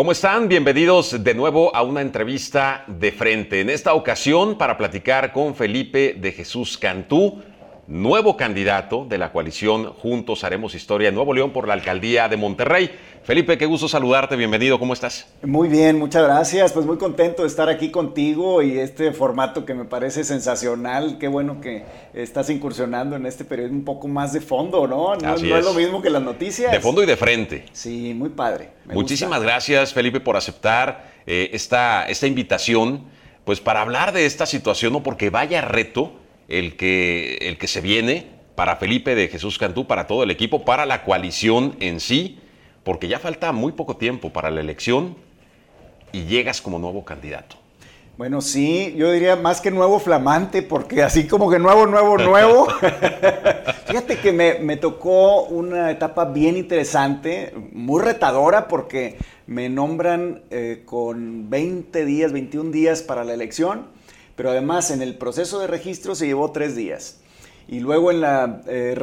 ¿Cómo están? Bienvenidos de nuevo a una entrevista de frente. En esta ocasión para platicar con Felipe de Jesús Cantú, nuevo candidato de la coalición Juntos Haremos Historia en Nuevo León por la alcaldía de Monterrey. Felipe, qué gusto saludarte, bienvenido, ¿cómo estás? Muy bien, muchas gracias, pues muy contento de estar aquí contigo y este formato que me parece sensacional, qué bueno que estás incursionando en este periodo un poco más de fondo, ¿no? No, Así no es. es. lo mismo que las noticias. De fondo y de frente. Sí, muy padre. me Muchísimas gusta. gracias, Felipe, por aceptar eh, esta, esta invitación, pues para hablar de esta situación, ¿no? porque vaya reto el que, el que se viene para Felipe de Jesús Cantú, para todo el equipo, para la coalición en sí, porque ya falta muy poco tiempo para la elección y llegas como nuevo candidato. Bueno, sí, yo diría más que nuevo flamante, porque así como que nuevo, nuevo, nuevo. Fíjate que me, me tocó una etapa bien interesante, muy retadora, porque me nombran eh, con 20 días, 21 días para la elección, pero además en el proceso de registro se llevó tres días. Y luego en la eh,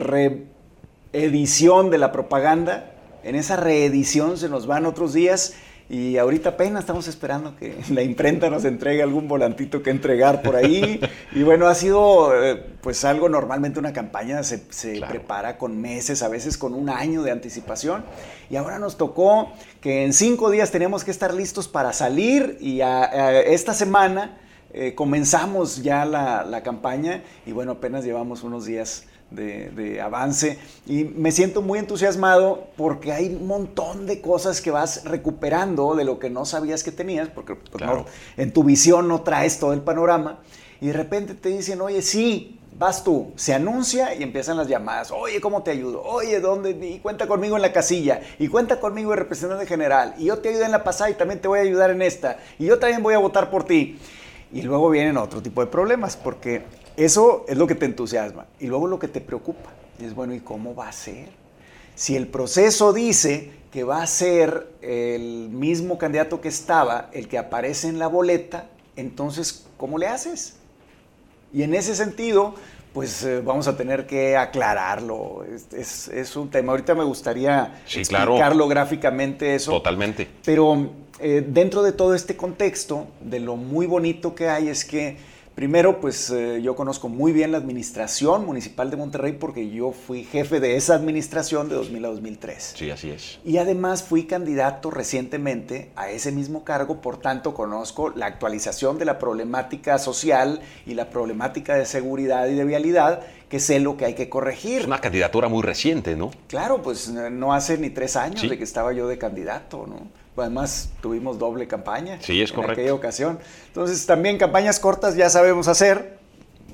reedición de la propaganda, en esa reedición se nos van otros días y ahorita apenas estamos esperando que la imprenta nos entregue algún volantito que entregar por ahí. Y bueno, ha sido eh, pues algo normalmente una campaña se, se Claro. prepara con meses, a veces con un año de anticipación. Y ahora nos tocó que en cinco días teníamos que estar listos para salir y a- a esta semana eh, comenzamos ya la, la campaña y bueno, apenas llevamos unos días de, de avance y me siento muy entusiasmado porque hay un montón de cosas que vas recuperando de lo que no sabías que tenías, porque pues, Claro. no- en tu visión no traes todo el panorama y de repente te dicen, oye, sí, vas tú, se anuncia y empiezan las llamadas, oye, ¿cómo te ayudo? Oye, ¿dónde? Y cuenta conmigo en la casilla, y cuenta conmigo de representante general, y yo te ayudé en la pasada y también te voy a ayudar en esta, y yo también voy a votar por ti. Y luego vienen otro tipo de problemas, porque eso es lo que te entusiasma. Y luego lo que te preocupa. Es bueno, ¿y cómo va a ser? Si el proceso dice que va a ser el mismo candidato que estaba, el que aparece en la boleta, entonces, ¿cómo le haces? Y en ese sentido, pues eh, vamos a tener que aclararlo. Es, es- es un tema. Ahorita me gustaría Sí, claro. explicarlo gráficamente eso. Totalmente. Pero eh, dentro de todo este contexto, de lo muy bonito que hay es que, primero, pues eh, yo conozco muy bien la administración municipal de Monterrey porque yo fui jefe de esa administración de 2000 a 2003. Sí, así es. Y además fui candidato recientemente a ese mismo cargo, por tanto conozco la actualización de la problemática social y la problemática de seguridad y de vialidad, que sé lo que hay que corregir. Es una candidatura muy reciente, ¿no? Claro, pues no hace ni tres años Sí. de que estaba yo de candidato, ¿no? Además, tuvimos doble campaña. Sí, es en correcto. aquella ocasión. Entonces, también campañas cortas ya sabemos hacer.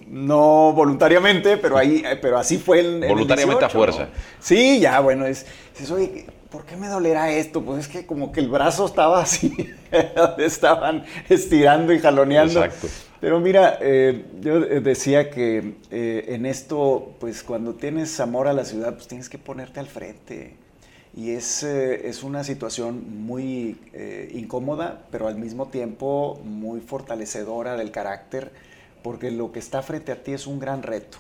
No voluntariamente, pero ahí, eh, pero así fue el, en el Voluntariamente a 18, fuerza. ¿no? Sí, ya, bueno, es, dices, oye, ¿por qué me dolerá esto? Pues es que como que el brazo estaba así, donde estaban estirando y jaloneando. Exacto. Pero mira, eh, yo eh, decía que eh, en esto, pues cuando tienes amor a la ciudad, pues tienes que ponerte al frente. Y es, eh, es una situación muy eh, incómoda, pero al mismo tiempo muy fortalecedora del carácter, porque lo que está frente a ti es un gran reto.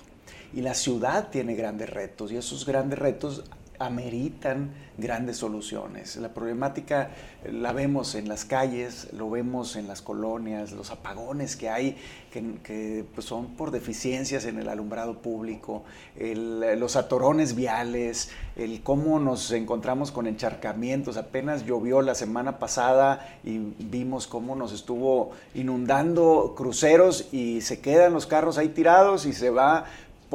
Y la ciudad tiene grandes retos, y esos grandes retos ameritan grandes soluciones. La problemática eh, la vemos en las calles, lo vemos en las colonias, los apagones que hay, que, pues, son por deficiencias en el alumbrado público, los atorones viales, el cómo nos encontramos con encharcamientos. Apenas llovió la semana pasada y vimos cómo nos estuvo inundando cruceros y se quedan los carros ahí tirados y se va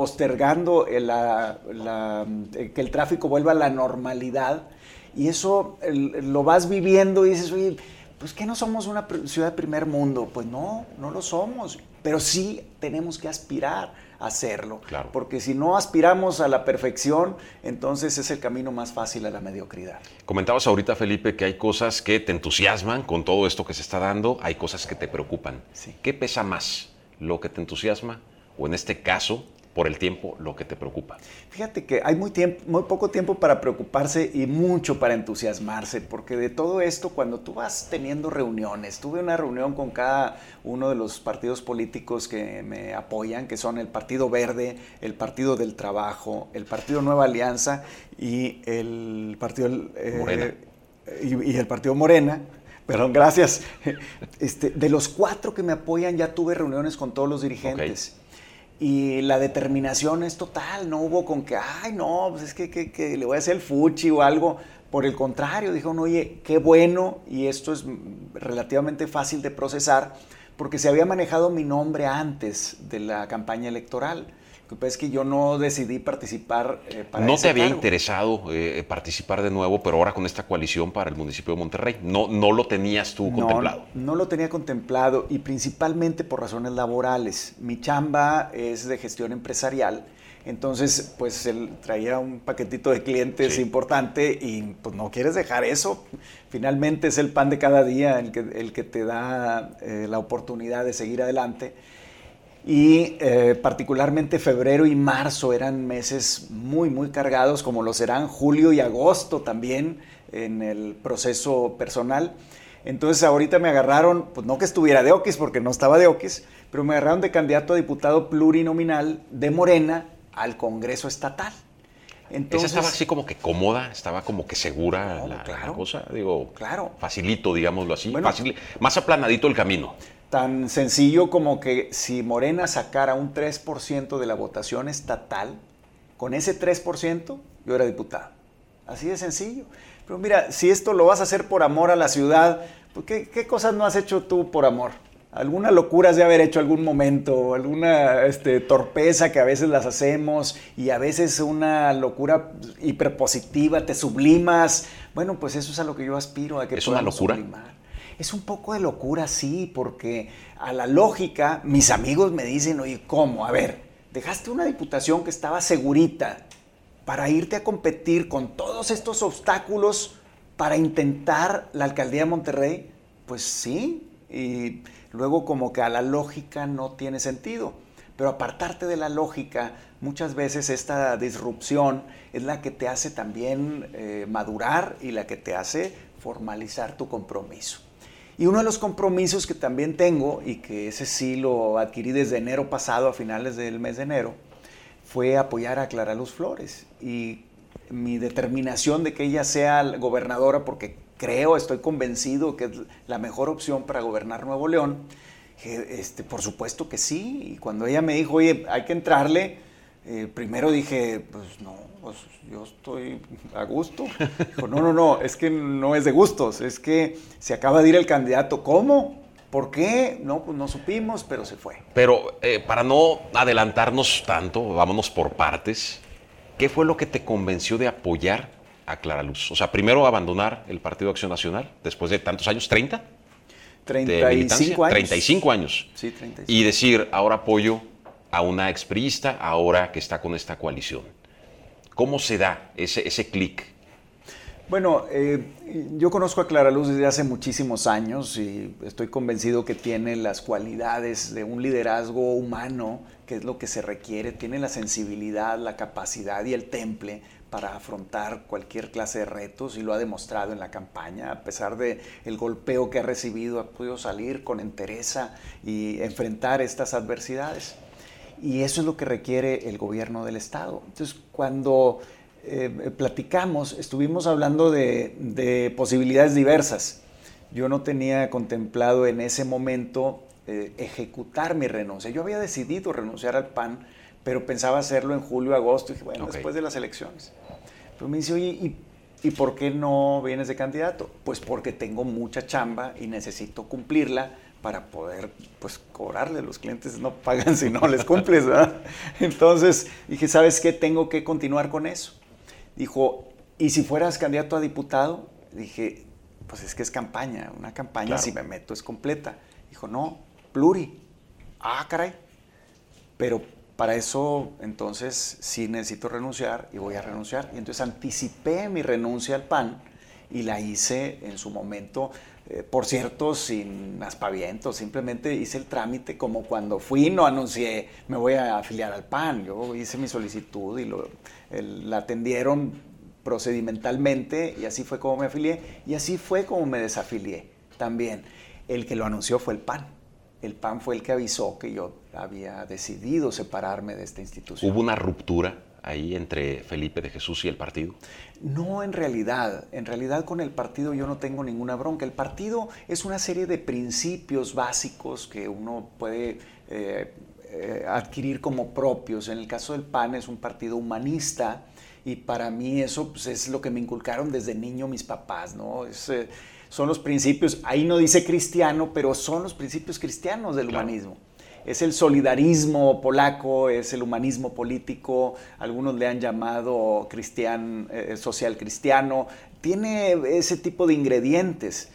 postergando el, la- la- eh, que el tráfico vuelva a la normalidad. Y eso el- lo vas viviendo y dices, oye, pues que no somos una ciudad de primer mundo. Pues no, no lo somos. Pero sí tenemos que aspirar a hacerlo. Claro. Porque si no aspiramos a la perfección, entonces es el camino más fácil a la mediocridad. Comentabas ahorita, Felipe, que hay cosas que te entusiasman con todo esto que se está dando, hay cosas que te preocupan. Sí. ¿Qué pesa más? ¿Lo que te entusiasma o en este caso, por el tiempo, lo que te preocupa? Fíjate que hay muy, tiempo, muy poco tiempo para preocuparse y mucho para entusiasmarse, porque de todo esto, cuando tú vas teniendo reuniones, tuve una reunión con cada uno de los partidos políticos que me apoyan, que son el Partido Verde, el Partido del Trabajo, el Partido Nueva Alianza y el Partido... eh, Morena. y, y el Partido Morena. Perdón, gracias. Este, de los cuatro que me apoyan, ya tuve reuniones con todos los dirigentes. Y la determinación es total, no hubo con que, ay, no, pues es que, que, le voy a hacer el fuchi o algo. Por el contrario, dijeron, oye, qué bueno, y esto es relativamente fácil de procesar, porque se había manejado mi nombre antes de la campaña electoral. Que es que yo no decidí participar eh, para ¿No te había interesado eh, participar de nuevo, pero ahora con esta coalición para el municipio de Monterrey? ¿No, no lo tenías tú contemplado? No lo tenía contemplado y principalmente por razones laborales. Mi chamba es de gestión empresarial. Entonces, pues él traía un paquetito de clientes importante y pues no quieres dejar eso. Finalmente es el pan de cada día el que, el que te da eh, la oportunidad de seguir adelante y eh, particularmente febrero y marzo eran meses muy, muy cargados, como lo serán julio y agosto también en el proceso personal. Entonces ahorita me agarraron, pues no que estuviera de Oquis, porque no estaba de Oquis, pero me agarraron de candidato a diputado plurinominal de Morena al Congreso Estatal. Entonces, Esa estaba así como que cómoda, estaba como que segura la, cosa, digo, claro. facilito, digámoslo así, más aplanadito el camino tan sencillo como que si Morena sacara un 3% de la votación estatal, con ese 3% yo era diputado. Así de sencillo. Pero mira, si esto lo vas a hacer por amor a la ciudad, pues, ¿qué, cosas no has hecho tú por amor? Alguna locura has de haber hecho algún momento, alguna este, torpeza que a veces las hacemos y a veces una locura hiperpositiva, te sublimas. Bueno, pues eso es a lo que yo aspiro, a que ¿Es una locura? Sublimar. Es un poco de locura, sí, porque a la lógica, mis amigos me dicen, oye, ¿cómo? A ver, dejaste una diputación que estaba segurita para irte a competir con todos estos obstáculos para intentar la alcaldía de Monterrey. Pues sí, y luego como que a la lógica no tiene sentido. Pero apartarte de la lógica, muchas veces esta disrupción es la que te hace también eh, madurar y la que te hace formalizar tu compromiso. Y uno de los compromisos que también tengo, y que ese sí lo adquirí desde enero pasado, a finales del mes de enero, fue apoyar a Clara Luz Flores. Y mi determinación de que ella sea gobernadora, porque creo, estoy convencido que es la mejor opción para gobernar Nuevo León, este, por supuesto que sí. Y cuando ella me dijo, oye, hay que entrarle, eh, primero dije, pues no, pues yo estoy a gusto. Dijo, no, no, no, es que no es de gustos, es que se acaba de ir el candidato. ¿Cómo? ¿Por qué? No, pues no supimos, pero se fue. Pero eh, para no adelantarnos tanto, vámonos por partes. ¿Qué fue lo que te convenció de apoyar a Clara Luz? O sea, primero abandonar el Partido Acción Nacional después de tantos años, ¿30? 35 años. 35 años. Sí, 35. Y decir, ahora apoyo a una expriista, ahora que está con esta coalición. ¿Cómo se da ese, ese clic? Bueno, eh, yo conozco a Clara Luz desde hace muchísimos años y estoy convencido que tiene las cualidades de un liderazgo humano, que es lo que se requiere, tiene la sensibilidad, la capacidad y el temple para afrontar cualquier clase de retos y lo ha demostrado en la campaña, a pesar de golpeo que ha recibido, ha podido salir con entereza y enfrentar estas adversidades. Y eso es lo que requiere el gobierno del Estado. Entonces, cuando eh, platicamos, estuvimos hablando de, posibilidades diversas. Yo no tenía contemplado en ese momento eh, ejecutar mi renuncia. Yo había decidido renunciar al PAN, pero pensaba hacerlo en julio, agosto, y dije, bueno, después de las elecciones. Pero me dice, oye, ¿y, ¿y por qué no vienes de candidato? Pues porque tengo mucha chamba y necesito cumplirla para poder pues cobrarle. Los clientes no pagan si no les cumples, ¿verdad? Entonces dije, ¿sabes qué? Tengo que continuar con eso. Dijo, ¿y si fueras candidato a diputado? Dije, pues es que es campaña, una campaña si me meto es completa. Dijo, no, pluri. Ah, caray. Pero para eso entonces sí necesito renunciar y voy a renunciar. Y entonces anticipé mi renuncia al PAN y la hice en su momento eh, por cierto, sin aspavientos, simplemente hice el trámite como cuando fui, no anuncié, me voy a afiliar al PAN, yo hice mi solicitud y lo, la atendieron procedimentalmente y así fue como me afilié y así fue como me desafilié también. El que lo anunció fue el PAN. El PAN fue el que avisó que yo había decidido separarme de esta institución. ¿Hubo una ruptura ahí entre Felipe de Jesús y el partido? No, en realidad. En realidad con el partido yo no tengo ninguna bronca. El partido es una serie de principios básicos que uno puede eh, eh, adquirir como propios. En el caso del PAN es un partido humanista y para mí eso pues, es lo que me inculcaron desde niño mis papás, ¿no? Eh, son los principios, ahí no dice cristiano, pero son los principios cristianos del humanismo es el solidarismo polaco, es el humanismo político, algunos le han llamado eh, social cristiano, tiene ese tipo de ingredientes.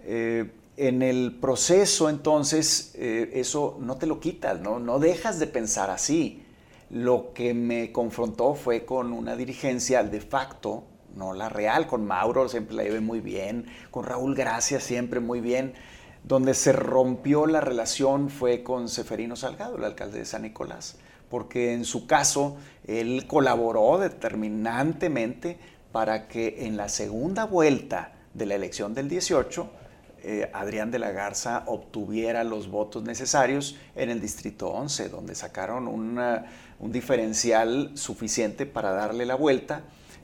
Eh, en el proceso entonces eh, eso no te lo quitas, ¿no? no dejas de pensar así. Lo que me confrontó fue con una dirigencia de facto, no la real, con Mauro siempre la llevé muy bien, con Raúl Gracia siempre muy bien, donde se rompió la relación fue con Seferino Salgado, el alcalde de San Nicolás, porque en su caso él colaboró determinantemente para que en la segunda vuelta de la elección del 18, eh, Adrián de la Garza obtuviera los votos necesarios en el Distrito 11, donde sacaron un diferencial suficiente para darle la vuelta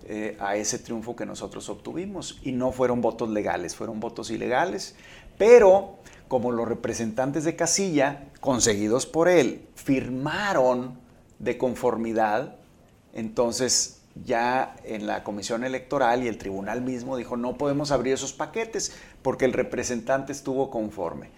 eh, a ese triunfo que nosotros obtuvimos. Y no fueron votos legales, fueron votos ilegales. Pero como los representantes de casilla, conseguidos por él, firmaron de conformidad, entonces ya en la comisión electoral y el tribunal mismo dijo, no podemos abrir esos paquetes porque el representante estuvo conforme.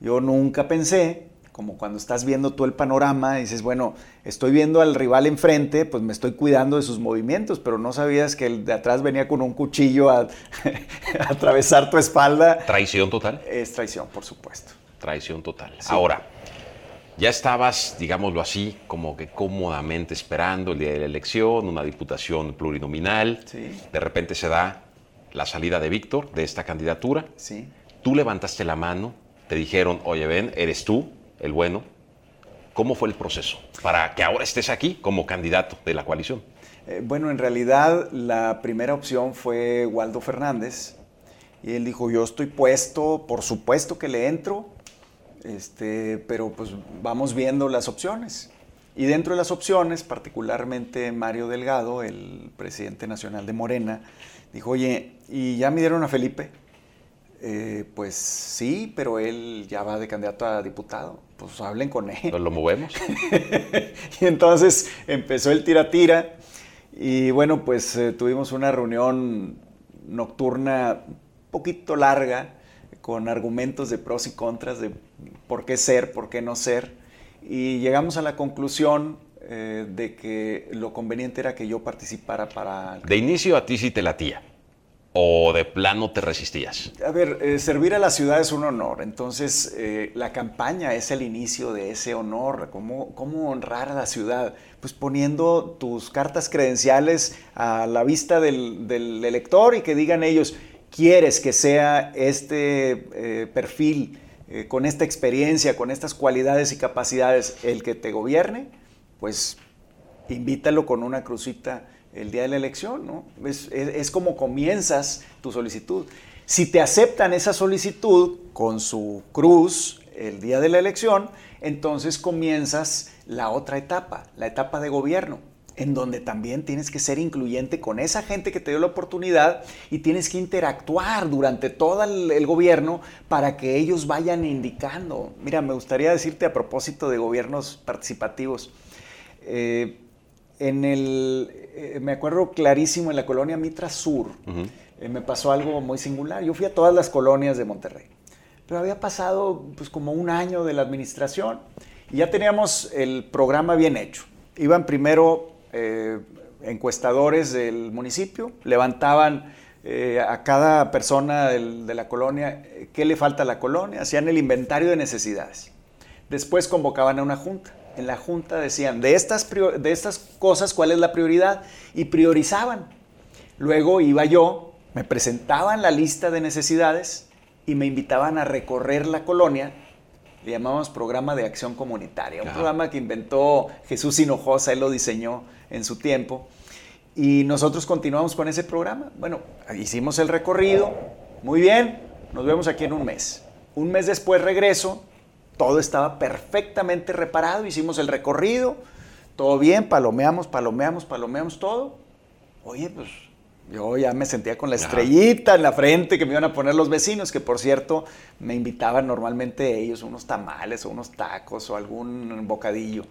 Yo nunca pensé como cuando estás viendo tú el panorama, dices, bueno, estoy viendo al rival enfrente, pues me estoy cuidando de sus movimientos, pero no sabías que el de atrás venía con un cuchillo a, atravesar tu espalda. ¿Traición total? Es traición, por supuesto. Traición total. Ahora, ya estabas, digámoslo así, como que cómodamente esperando el día de la elección, una diputación plurinominal. Sí. De repente se da la salida de Víctor de esta candidatura. Sí. Tú levantaste la mano, te dijeron, oye, ven, eres tú, el bueno. ¿Cómo fue el proceso para que ahora estés aquí como candidato de la coalición? Eh, bueno, en realidad la primera opción fue Waldo Fernández y él dijo, yo estoy puesto, por supuesto que le entro, este, pero pues vamos viendo las opciones. Y dentro de las opciones, particularmente Mario Delgado, el presidente nacional de Morena, dijo, oye, ¿y ya midieron a Felipe? Eh, pues sí, pero él ya va de candidato a diputado. Pues hablen con él. Pues lo movemos. y entonces empezó el tira-tira. Y bueno, pues eh, tuvimos una reunión nocturna un poquito larga, con argumentos de pros y contras de por qué ser, por qué no ser. Y llegamos a la conclusión eh, de que lo conveniente era que yo participara para... De inicio a ti sí te latía o de plano te resistías? A ver, eh, servir a la ciudad es un honor, entonces eh, la campaña es el inicio de ese honor. ¿Cómo, ¿Cómo, honrar a la ciudad? Pues poniendo tus cartas credenciales a la vista del, elector y que digan ellos, ¿quieres que sea este eh, perfil con esta experiencia, con estas cualidades y capacidades el que te gobierne? Pues invítalo con una crucita el día de la elección, ¿no? Es, como comienzas tu solicitud. Si te aceptan esa solicitud con su cruz el día de la elección, entonces comienzas la otra etapa, la etapa de gobierno, en donde también tienes que ser incluyente con esa gente que te dio la oportunidad y tienes que interactuar durante todo el, gobierno para que ellos vayan indicando. Mira, me gustaría decirte a propósito de gobiernos participativos, eh, en el, eh, me acuerdo clarísimo en la colonia Mitra Sur, eh, me pasó algo muy singular. Yo fui a todas las colonias de Monterrey, pero había pasado pues como un año de la administración y ya teníamos el programa bien hecho. Iban primero eh, encuestadores del municipio, levantaban a cada persona de la colonia qué le falta a la colonia, hacían el inventario de necesidades. Después convocaban a una junta en la junta decían, de estas, de estas cosas, ¿cuál es la prioridad? Y priorizaban. Luego iba yo, me presentaban la lista de necesidades y me invitaban a recorrer la colonia. Le llamábamos Programa de Acción Comunitaria, un programa que inventó Jesús Hinojosa, él lo diseñó en su tiempo. Y nosotros continuamos con ese programa. Bueno, hicimos el recorrido, muy bien, nos vemos aquí en un mes. Un mes después regreso todo estaba perfectamente reparado, hicimos el recorrido, todo bien, palomeamos, palomeamos, palomeamos todo. Oye, pues yo ya me sentía con la estrellita en la frente que me iban a poner los vecinos, que por cierto me invitaban normalmente ellos unos tamales o unos tacos o algún bocadillo.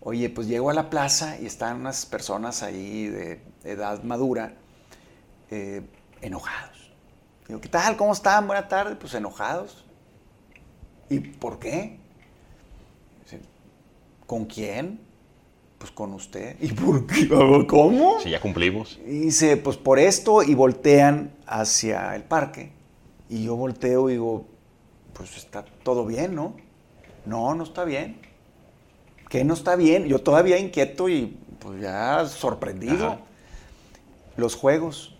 Oye, pues llego a la plaza y están unas personas ahí de edad madura eh, enojados. Digo, ¿qué tal? ¿Cómo están? Buena tarde. Pues enojados. ¿Y por qué? ¿Con quién? Pues con usted. ¿Y por qué? ¿Cómo? Si ya cumplimos. Y dice, pues por esto, y voltean hacia el parque. Y yo volteo y digo, pues está todo bien, ¿no? No, no está bien. ¿Qué no está bien? Yo todavía inquieto y pues ya sorprendido. Los juegos.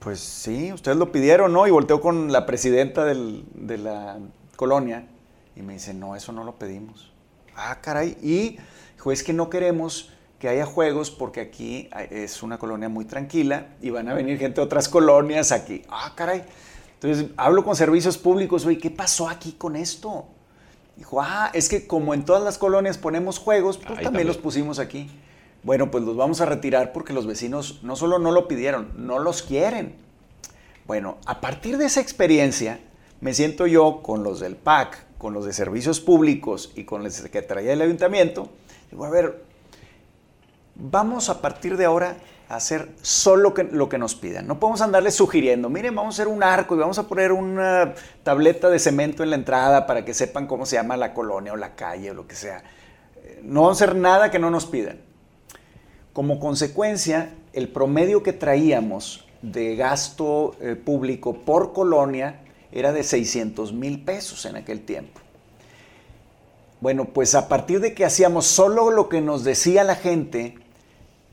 Pues sí, ustedes lo pidieron, ¿no? Y volteo con la presidenta de la colonia y me dice, no, eso no lo pedimos. Ah, caray. Y dijo, es que no queremos que haya juegos porque aquí es una colonia muy tranquila y van a venir gente de otras colonias aquí. Ah, caray. Entonces hablo con servicios públicos, oye, ¿qué pasó aquí con esto? Dijo, ah, es que como en todas las colonias ponemos juegos, pues también, los pusimos aquí. Bueno, pues los vamos a retirar porque los vecinos no solo no lo pidieron, no los quieren. Bueno, a partir de esa experiencia, me siento yo con los del PAC, con los de servicios públicos y con la Secretaría del Ayuntamiento. Digo, a ver, vamos a partir de ahora a hacer solo lo que nos pidan. No podemos andarles sugiriendo, miren, vamos a hacer un arco y vamos a poner una tableta de cemento en la entrada para que sepan cómo se llama la colonia o la calle o lo que sea. No vamos a hacer nada que no nos pidan. Como consecuencia, el promedio que traíamos de gasto eh, público por colonia era de 600 mil pesos en aquel tiempo. Bueno, pues a partir de que hacíamos solo lo que nos decía la gente,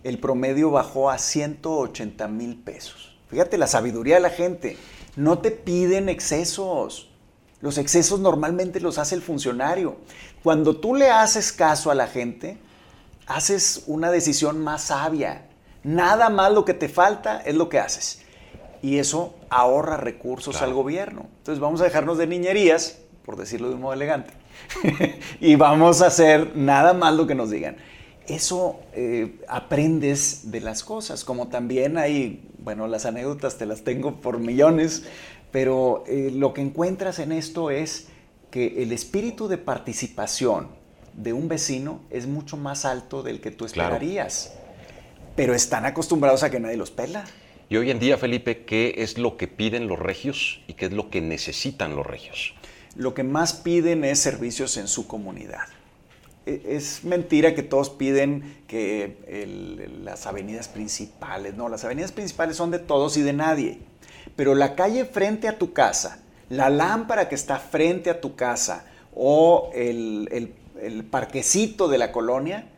el promedio bajó a 180 mil pesos. Fíjate la sabiduría de la gente. No te piden excesos. Los excesos normalmente los hace el funcionario. Cuando tú le haces caso a la gente, haces una decisión más sabia. Nada más lo que te falta es lo que haces y eso ahorra recursos al gobierno. Entonces vamos a dejarnos de niñerías, por decirlo de un modo elegante, y vamos a hacer nada más lo que nos digan. Eso eh, aprendes de las cosas, como también hay, bueno, las anécdotas te las tengo por millones, pero eh, lo que encuentras en esto es que el espíritu de participación de un vecino es mucho más alto del que tú esperarías, pero están acostumbrados a que nadie los pela. Y hoy en día, Felipe, ¿qué es lo que piden los regios y qué es lo que necesitan los regios? Lo que más piden es servicios en su comunidad. E, es mentira que todos piden que las avenidas principales, no, las avenidas principales son de todos y de nadie. Pero la calle frente a tu casa, la lámpara que está frente a tu casa o el, el parquecito de la colonia,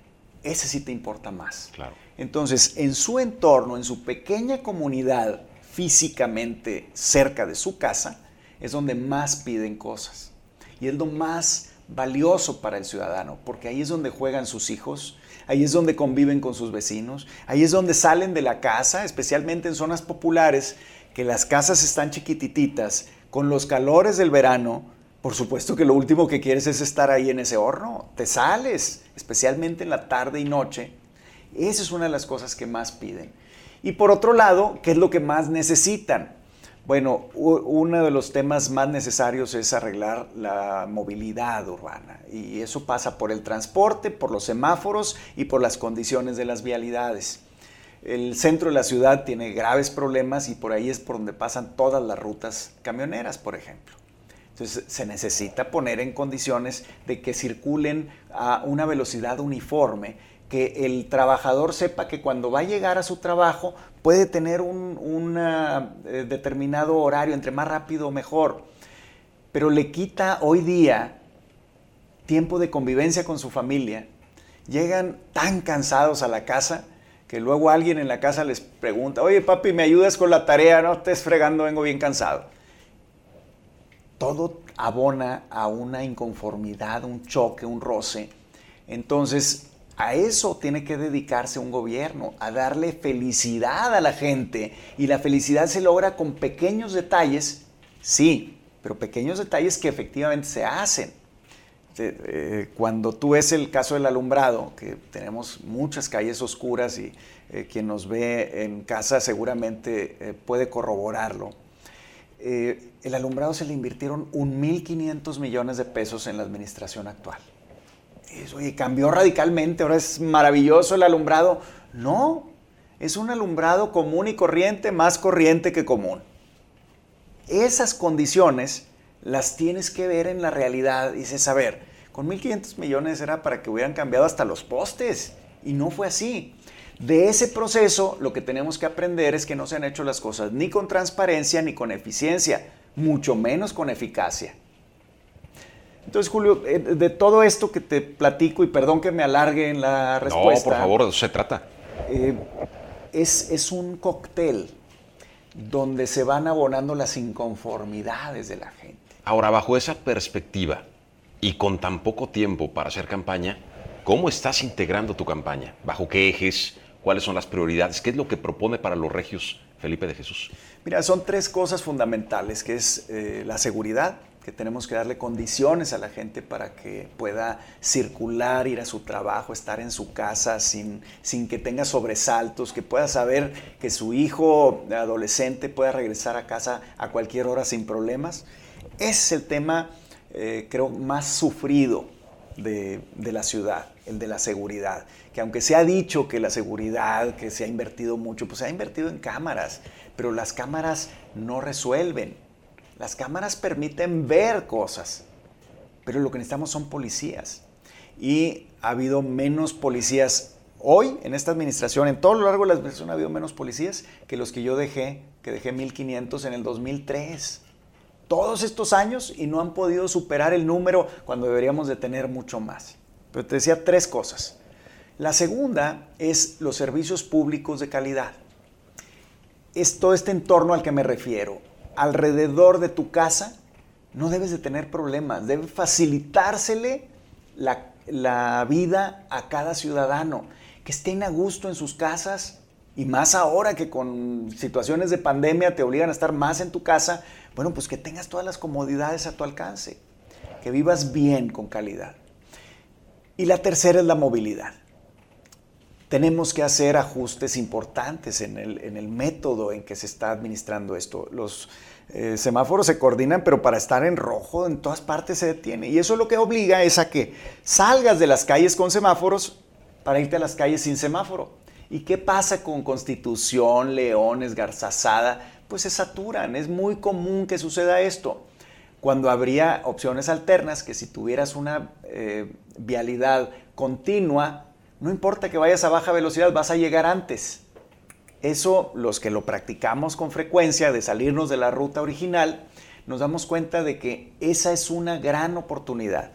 ese sí te importa más. Claro. Entonces, en su entorno, en su pequeña comunidad, físicamente cerca de su casa, es donde más piden cosas. Y es lo más valioso para el ciudadano, porque ahí es donde juegan sus hijos, ahí es donde conviven con sus vecinos, ahí es donde salen de la casa, especialmente en zonas populares, que las casas están chiquititas, con los calores del verano, por supuesto que lo último que quieres es estar ahí en ese horno, te sales, especialmente en la tarde y noche, esa es una de las cosas que más piden. Y por otro lado, ¿qué es lo que más necesitan? Bueno, uno de los temas más necesarios es arreglar la movilidad urbana y eso pasa por el transporte, por los semáforos y por las condiciones de las vialidades. El centro de la ciudad tiene graves problemas y por ahí es por donde pasan todas las rutas camioneras, por ejemplo. Entonces se necesita poner en condiciones de que circulen a una velocidad uniforme que el trabajador sepa que cuando va a llegar a su trabajo puede tener un eh, determinado horario, entre más rápido mejor, pero le quita hoy día tiempo de convivencia con su familia. Llegan tan cansados a la casa que luego alguien en la casa les pregunta, oye papi, ¿me ayudas con la tarea? No estés fregando, vengo bien cansado. Todo abona a una inconformidad, un choque, un roce. Entonces, a eso tiene que dedicarse un gobierno, a darle felicidad a la gente. Y la felicidad se logra con pequeños detalles, sí, pero pequeños detalles que efectivamente se hacen. eh, cuando tú ves el caso del alumbrado, que tenemos muchas calles oscuras y eh, quien nos ve en casa seguramente eh, puede corroborarlo, el alumbrado se le invirtieron 1.500 millones de pesos en la administración actual. Eso, y cambió radicalmente, ahora es maravilloso el alumbrado. No, es un alumbrado común y corriente, más corriente que común. Esas condiciones las tienes que ver en la realidad. Dices, a ver, con 1.500 millones era para que hubieran cambiado hasta los postes. Y no fue así. De ese proceso, lo que tenemos que aprender es que no se han hecho las cosas ni con transparencia ni con eficiencia, mucho menos con eficacia. Entonces, Julio, eh, de todo esto que te platico, y perdón que me alargue en la respuesta. No, por favor, de eso se trata. Eh, es, es un cóctel donde se van abonando las inconformidades de la gente. Ahora, bajo esa perspectiva y con tan poco tiempo para hacer campaña, ¿cómo estás integrando tu campaña? ¿Bajo qué ejes? ¿Cuáles son las prioridades? ¿Qué es lo que propone para los regios Felipe de Jesús? Mira, son tres cosas fundamentales, que es eh, la seguridad, que tenemos que darle condiciones a la gente para que pueda circular, ir a su trabajo, estar en su casa sin, sin que tenga sobresaltos, que pueda saber que su hijo adolescente pueda regresar a casa a cualquier hora sin problemas. Es el tema, eh, creo, más sufrido de, de, la ciudad, el de la seguridad. Que aunque se ha dicho que la seguridad, que se ha invertido mucho, pues se ha invertido en cámaras, pero las cámaras no resuelven. Las cámaras permiten ver cosas, pero lo que necesitamos son policías. Y ha habido menos policías hoy en esta administración, en todo lo largo de la administración ha habido menos policías que los que yo dejé, que dejé 1500 en el 2003 todos estos años y no han podido superar el número cuando deberíamos de tener mucho más. Pero te decía tres cosas. La segunda es los servicios públicos de calidad. Es todo este entorno al que me refiero. Alrededor de tu casa no debes de tener problemas, debe facilitársele la, la vida a cada ciudadano, que estén a gusto en sus casas y más ahora que con situaciones de pandemia te obligan a estar más en tu casa, bueno, pues que tengas todas las comodidades a tu alcance, que vivas bien con calidad. Y la tercera es la movilidad. Tenemos que hacer ajustes importantes en el, método en que se está administrando esto. Los eh, semáforos se coordinan, pero para estar en rojo en todas partes se detiene. Y eso lo que obliga es a que salgas de las calles con semáforos para irte a las calles sin semáforo. ¿Y qué pasa con Constitución, Leones, Garzazada? pues se saturan. Es muy común que suceda esto. Cuando habría opciones alternas, que si tuvieras una eh, vialidad continua, no importa que vayas a baja velocidad, vas a llegar antes. Eso, los que lo practicamos con frecuencia, de salirnos de la ruta original, nos damos cuenta de que esa es una gran oportunidad.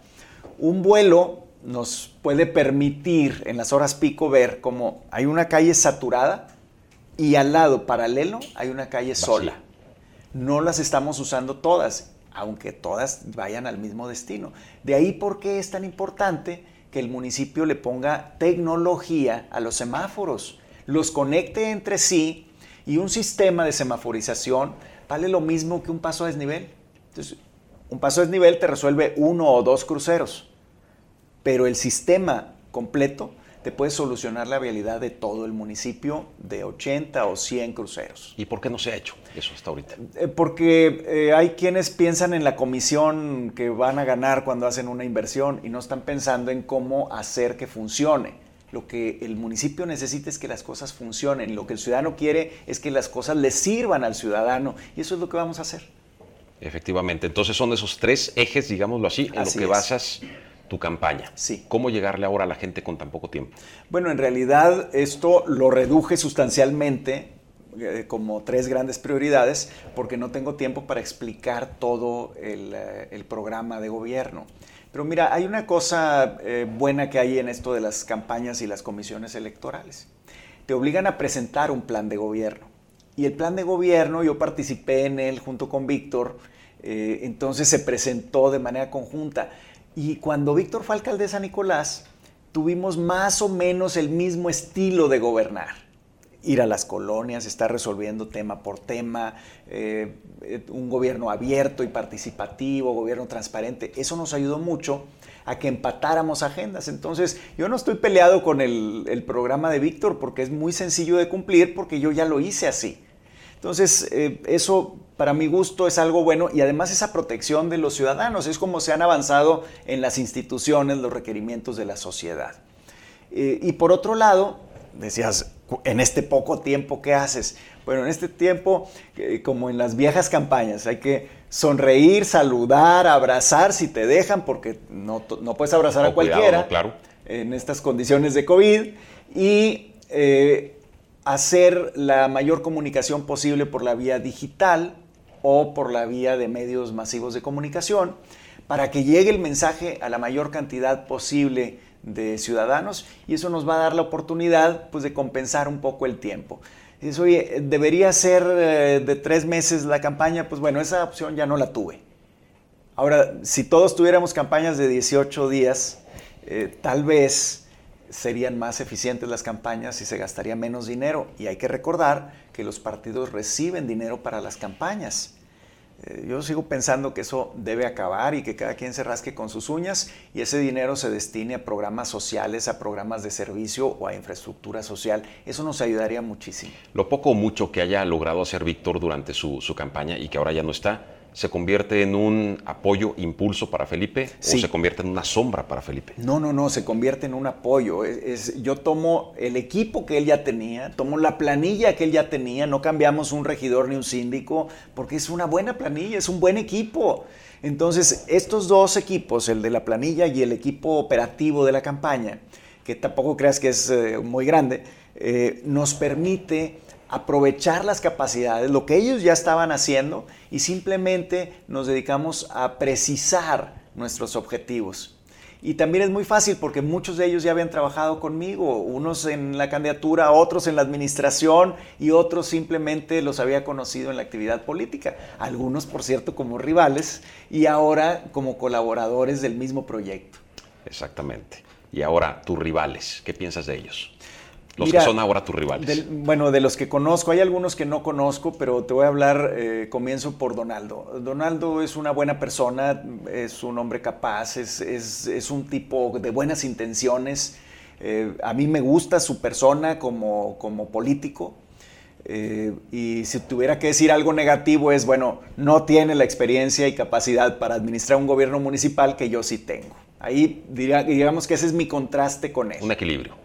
Un vuelo nos puede permitir en las horas pico ver cómo hay una calle saturada, y al lado paralelo hay una calle sola. No las estamos usando todas, aunque todas vayan al mismo destino. De ahí por qué es tan importante que el municipio le ponga tecnología a los semáforos, los conecte entre sí y un sistema de semaforización vale lo mismo que un paso a desnivel. Entonces, un paso a desnivel te resuelve uno o dos cruceros, pero el sistema completo te puede solucionar la vialidad de todo el municipio de 80 o 100 cruceros. ¿Y por qué no se ha hecho eso hasta ahorita? Eh, porque eh, hay quienes piensan en la comisión que van a ganar cuando hacen una inversión y no están pensando en cómo hacer que funcione. Lo que el municipio necesita es que las cosas funcionen. Lo que el ciudadano quiere es que las cosas le sirvan al ciudadano. Y eso es lo que vamos a hacer. Efectivamente. Entonces son esos tres ejes, digámoslo así, en lo que basas tu campaña. Sí. ¿Cómo llegarle ahora a la gente con tan poco tiempo? Bueno, en realidad esto lo reduje sustancialmente eh, como tres grandes prioridades porque no tengo tiempo para explicar todo el, eh, programa de gobierno. Pero mira, hay una cosa eh, buena que hay en esto de las campañas y las comisiones electorales. Te obligan a presentar un plan de gobierno. Y el plan de gobierno, yo participé en él junto con Víctor, entonces se presentó de manera conjunta. Y cuando Víctor fue alcalde de San Nicolás, tuvimos más o menos el mismo estilo de gobernar. ir a las colonias, estar resolviendo tema por tema, eh, un gobierno abierto y participativo, gobierno transparente. Eso nos ayudó mucho a que empatáramos agendas. Entonces, yo no estoy peleado con el, programa de Víctor porque es muy sencillo de cumplir porque yo ya lo hice así. Entonces, eh, eso para mi gusto es algo bueno y además esa protección de los ciudadanos es como se han avanzado en las instituciones los requerimientos de la sociedad. Eh, y por otro lado, decías, en este poco tiempo, ¿qué haces? Bueno, en este tiempo, eh, como en las viejas campañas, hay que sonreír, saludar, abrazar si te dejan, porque no, puedes abrazar a cualquiera claro. en estas condiciones de COVID, y eh, hacer la mayor comunicación posible por la vía digital o por la vía de medios masivos de comunicación, para que llegue el mensaje a la mayor cantidad posible de ciudadanos y eso nos va a dar la oportunidad pues, de compensar un poco el tiempo. Dices, oye, debería ser eh, de tres meses la campaña, pues bueno, esa opción ya no la tuve. Ahora, si todos tuviéramos campañas de 18 días, eh, tal vez serían más eficientes las campañas y se gastaría menos dinero. Y hay que recordar que los partidos reciben dinero para las campañas. Eh, yo sigo pensando que eso debe acabar y que cada quien se rasque con sus uñas y ese dinero se destine a programas sociales, a programas de servicio o a infraestructura social. Eso nos ayudaría muchísimo. Lo poco o mucho que haya logrado hacer Víctor durante su, su campaña y que ahora ya no está, se convierte en un apoyo, impulso para Felipe o se convierte en una sombra para Felipe? No, no, no, se convierte en un apoyo. Es, yo tomo el equipo que él ya tenía, tomo la planilla que él ya tenía, no cambiamos un regidor ni un síndico, porque es una buena planilla, es un buen equipo. Entonces, estos dos equipos, el de la planilla y el equipo operativo de la campaña, que tampoco creas que es eh, muy grande, eh, nos permite aprovechar las capacidades, lo que ellos ya estaban haciendo y simplemente nos dedicamos a precisar nuestros objetivos. Y también es muy fácil porque muchos de ellos ya habían trabajado conmigo, unos en la candidatura, otros en la administración y otros simplemente los había conocido en la actividad política. Algunos, por cierto, como rivales y ahora como colaboradores del mismo proyecto. Exactamente. Y ahora, tus rivales, ¿qué piensas de ellos? Los que son ahora tus rivales. bueno, de los que conozco, hay algunos que no conozco, pero te voy a hablar, eh, comienzo por Donaldo. Donaldo es una buena persona, es un hombre capaz, es, un tipo de buenas intenciones. Eh, a mí me gusta su persona como, como político. Eh, y si tuviera que decir algo negativo es, bueno, no tiene la experiencia y capacidad para administrar un gobierno municipal que yo sí tengo. Ahí digamos que ese es mi contraste con él. Un equilibrio.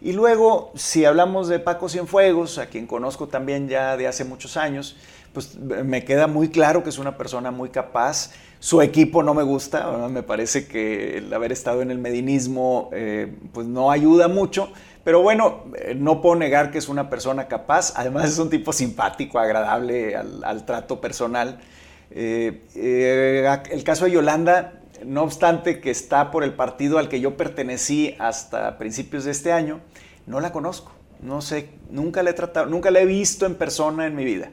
Y luego, si hablamos de Paco Cienfuegos, a quien conozco también ya de hace muchos años, pues me queda muy claro que es una persona muy capaz. Su equipo no me gusta, me parece que el haber estado en el medinismo eh, pues no ayuda mucho, pero bueno, eh, no puedo negar que es una persona capaz, además es un tipo simpático, agradable al, trato personal. Eh, el caso de Yolanda, no obstante que está por el partido al que yo pertenecí hasta principios de este año, no la conozco. No sé, nunca la he tratado, nunca la he visto en persona en mi vida.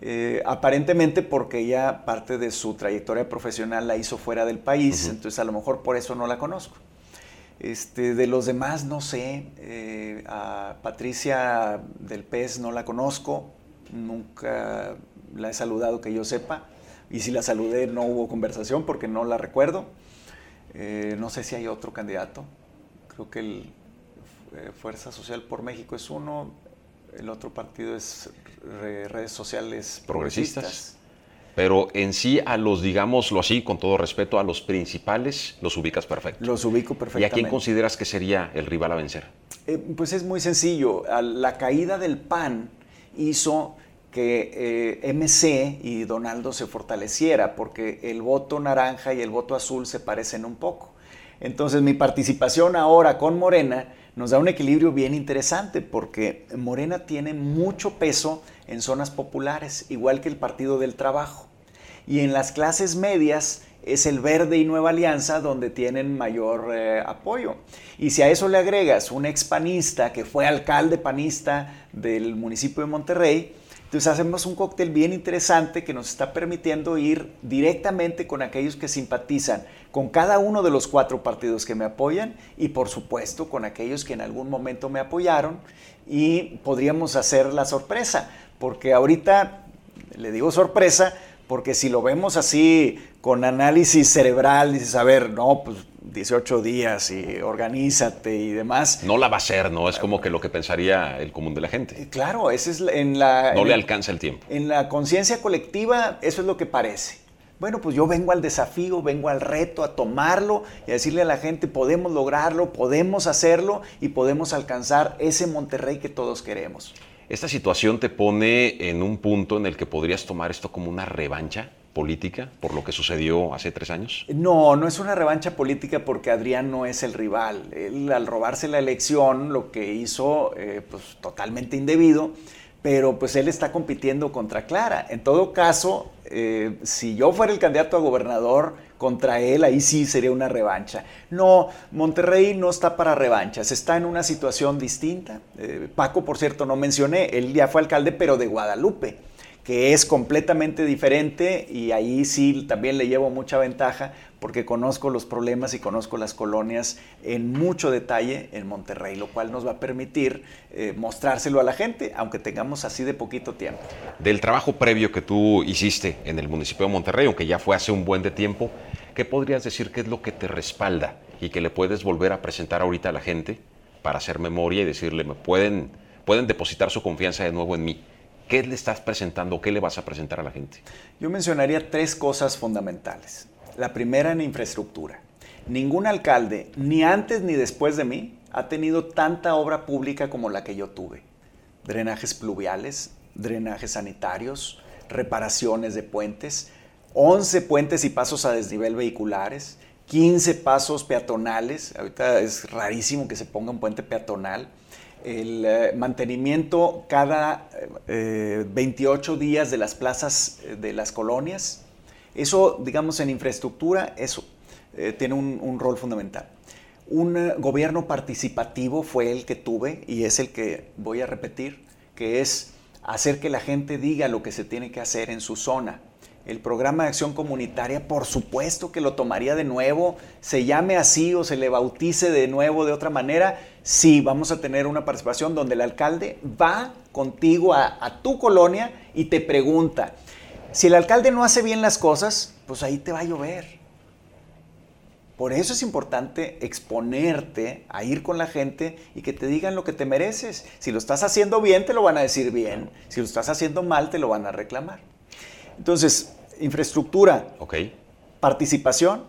Eh, aparentemente porque ya parte de su trayectoria profesional la hizo fuera del país, entonces a lo mejor por eso no la conozco. Este, de los demás no sé, eh, a Patricia del Pez no la conozco, nunca la he saludado que yo sepa y si la saludé no hubo conversación porque no la recuerdo. Eh, no sé si hay otro candidato. Creo que el eh, Fuerza Social por México es uno, el otro partido es redes sociales progresistas. Pero en sí, a los, digámoslo así, con todo respeto, a los principales los ubicas perfecto. Los ubico perfectamente. ¿Y a quién consideras que sería el rival a vencer? Eh, pues es muy sencillo. La caída del PAN hizo que eh, MC y Donaldo se fortaleciera, porque el voto naranja y el voto azul se parecen un poco. Entonces mi participación ahora con Morena nos da un equilibrio bien interesante, porque Morena tiene mucho peso en zonas populares, igual que el Partido del Trabajo. Y en las clases medias es el Verde y Nueva Alianza donde tienen mayor eh, apoyo. Y si a eso le agregas un expanista que fue alcalde panista del municipio de Monterrey, Entonces hacemos un cóctel bien interesante que nos está permitiendo ir directamente con aquellos que simpatizan con cada uno de los cuatro partidos que me apoyan y por supuesto con aquellos que en algún momento me apoyaron y podríamos hacer la sorpresa, porque ahorita le digo sorpresa porque si lo vemos así con análisis cerebral, dices, a ver, no, pues 18 días y organízate y demás. No la va a hacer, ¿no? Es como que lo que pensaría el común de la gente. Eh, claro, ese es en la... No le alcanza el tiempo. En la conciencia colectiva, eso es lo que parece. Bueno, pues yo vengo al desafío, vengo al reto, a tomarlo y a decirle a la gente, podemos lograrlo, podemos hacerlo y podemos alcanzar ese Monterrey que todos queremos. ¿Esta situación te pone en un punto en el que podrías tomar esto como una revancha política por lo que sucedió hace tres años? No, no es una revancha política porque Adrián no es el rival. Él al robarse la elección lo que hizo, eh, pues totalmente indebido, pero pues él está compitiendo contra Clara. En todo caso, eh, si yo fuera el candidato a gobernador contra él, ahí sí sería una revancha. No, Monterrey no está para revanchas, está en una situación distinta. Eh, Paco, por cierto, no mencioné, él ya fue alcalde, pero de Guadalupe que es completamente diferente y ahí sí también le llevo mucha ventaja porque conozco los problemas y conozco las colonias en mucho detalle en Monterrey, lo cual nos va a permitir eh, mostrárselo a la gente, aunque tengamos así de poquito tiempo. Del trabajo previo que tú hiciste en el municipio de Monterrey, aunque ya fue hace un buen de tiempo, ¿qué podrías decir que es lo que te respalda y que le puedes volver a presentar ahorita a la gente para hacer memoria y decirle, pueden, pueden depositar su confianza de nuevo en mí? ¿Qué le estás presentando? ¿Qué le vas a presentar a la gente? Yo mencionaría tres cosas fundamentales. La primera en infraestructura. Ningún alcalde, ni antes ni después de mí, ha tenido tanta obra pública como la que yo tuve. Drenajes pluviales, drenajes sanitarios, reparaciones de puentes, 11 puentes y pasos a desnivel vehiculares, 15 pasos peatonales. Ahorita es rarísimo que se ponga un puente peatonal el eh, mantenimiento cada 28 eh, días de las plazas eh, de las colonias. Eso, digamos, en infraestructura, eso tiene un, rol fundamental. Un gobierno participativo fue el que tuve y es el que voy a repetir, que es hacer que la gente diga lo que se tiene que hacer en su zona. El programa de acción comunitaria, por supuesto que lo tomaría de nuevo, se llame así o se le bautice de nuevo de otra manera, sí vamos a tener una participación donde el alcalde va contigo a, tu colonia y te pregunta, si el alcalde no hace bien las cosas, pues ahí te va a llover. Por eso es importante exponerte a ir con la gente y que te digan lo que te mereces. Si lo estás haciendo bien, te lo van a decir bien. Si lo estás haciendo mal, te lo van a reclamar. Entonces, infraestructura, participación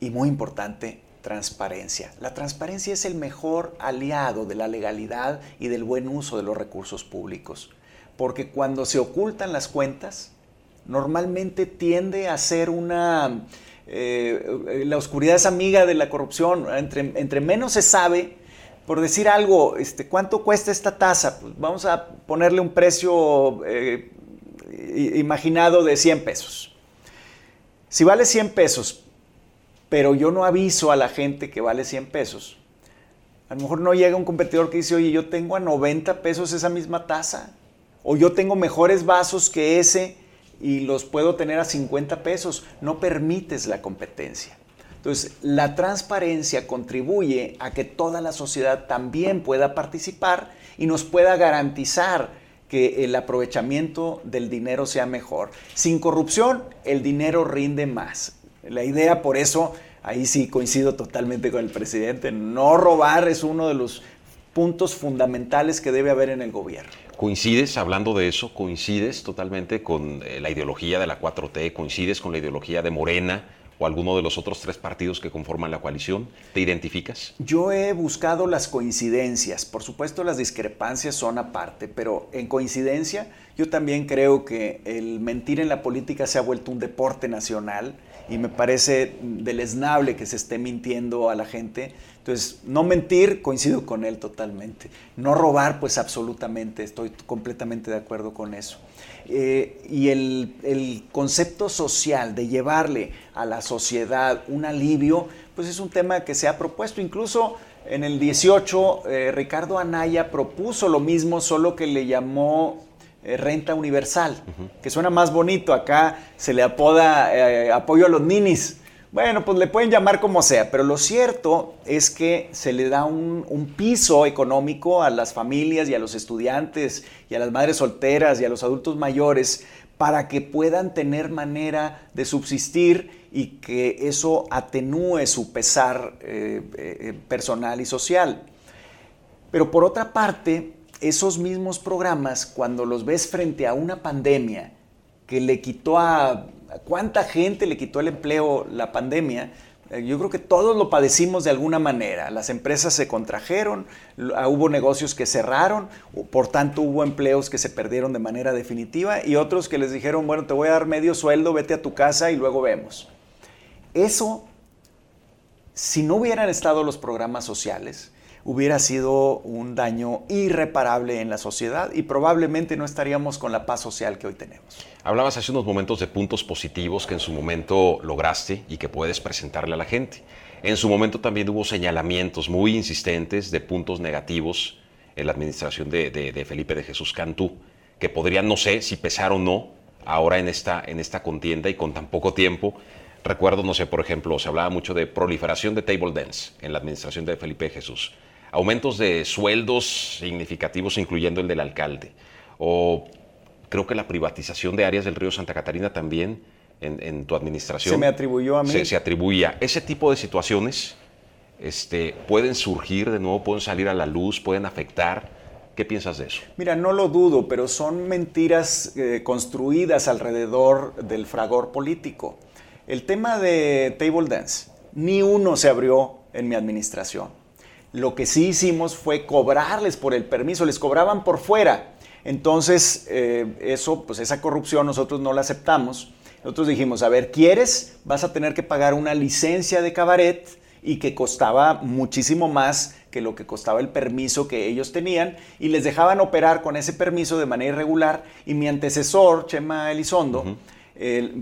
y muy importante, transparencia. La transparencia es el mejor aliado de la legalidad y del buen uso de los recursos públicos, porque cuando se ocultan las cuentas, normalmente tiende a ser una... Eh, la oscuridad es amiga de la corrupción, entre, entre, menos se sabe, por decir algo, este, ¿cuánto cuesta esta tasa? Pues vamos a ponerle un precio eh, imaginado de 100 pesos. Si vale 100 pesos, pero yo no aviso a la gente que vale 100 pesos. A lo mejor no llega un competidor que dice, oye, yo tengo a 90 pesos esa misma taza. O yo tengo mejores vasos que ese y los puedo tener a 50 pesos. No permites la competencia. Entonces, la transparencia contribuye a que toda la sociedad también pueda participar y nos pueda garantizar que el aprovechamiento del dinero sea mejor. Sin corrupción, el dinero rinde más. La idea, por eso, ahí sí coincido totalmente con el presidente, no robar es uno de los puntos fundamentales que debe haber en el gobierno. ¿Coincides, hablando de eso, coincides totalmente con eh, la ideología de la 4T, coincides con la ideología de Morena o alguno de los otros tres partidos que conforman la coalición? ¿Te identificas? Yo he buscado las coincidencias, por supuesto las discrepancias son aparte, pero en coincidencia yo también creo que el mentir en la política se ha vuelto un deporte nacional y me parece deleznable que se esté mintiendo a la gente. Entonces, no mentir, coincido con él totalmente. No robar, pues absolutamente, estoy completamente de acuerdo con eso. Eh, y el, concepto social de llevarle a la sociedad un alivio, pues es un tema que se ha propuesto. Incluso en el 18, eh, Ricardo Anaya propuso lo mismo, solo que le llamó eh, renta universal, que suena más bonito. Acá se le apoda eh, apoyo a los ninis. Bueno, pues le pueden llamar como sea, pero lo cierto es que se le da un, piso económico a las familias y a los estudiantes y a las madres solteras y a los adultos mayores para que puedan tener manera de subsistir y que eso atenúe su pesar eh, personal y social. Pero por otra parte, esos mismos programas, cuando los ves frente a una pandemia que le quitó a, cuánta gente le quitó el empleo la pandemia, eh, yo creo que todos lo padecimos de alguna manera. Las empresas se contrajeron, ah, hubo negocios que cerraron, por tanto hubo empleos que se perdieron de manera definitiva y otros que les dijeron, bueno, te voy a dar medio sueldo, vete a tu casa y luego vemos. Eso, si no hubieran estado los programas sociales, hubiera sido un daño irreparable en la sociedad y probablemente no estaríamos con la paz social que hoy tenemos. Hablabas hace unos momentos de puntos positivos que en su momento lograste y que puedes presentarle a la gente. En su momento también hubo señalamientos muy insistentes de puntos negativos en la administración de, Felipe de Jesús Cantú, que podrían, no sé si pesar o no, ahora en esta, en esta contienda y con tan poco tiempo. Recuerdo, no sé, por ejemplo, se hablaba mucho de proliferación de table dance en la administración de Felipe de Jesús aumentos de sueldos significativos, incluyendo el del alcalde, o creo que la privatización de áreas del río Santa Catarina también en, tu administración. Se me atribuyó a mí. Se, atribuía. Ese tipo de situaciones este, pueden surgir de nuevo, pueden salir a la luz, pueden afectar. ¿Qué piensas de eso? Mira, no lo dudo, pero son mentiras eh, construidas alrededor del fragor político. El tema de table dance, ni uno se abrió en mi administración. Lo que sí hicimos fue cobrarles por el permiso, les cobraban por fuera. Entonces, eh, eso, pues esa corrupción nosotros no la aceptamos. Nosotros dijimos, a ver, ¿quieres? Vas a tener que pagar una licencia de cabaret y que costaba muchísimo más que lo que costaba el permiso que ellos tenían y les dejaban operar con ese permiso de manera irregular y mi antecesor, Chema Elizondo,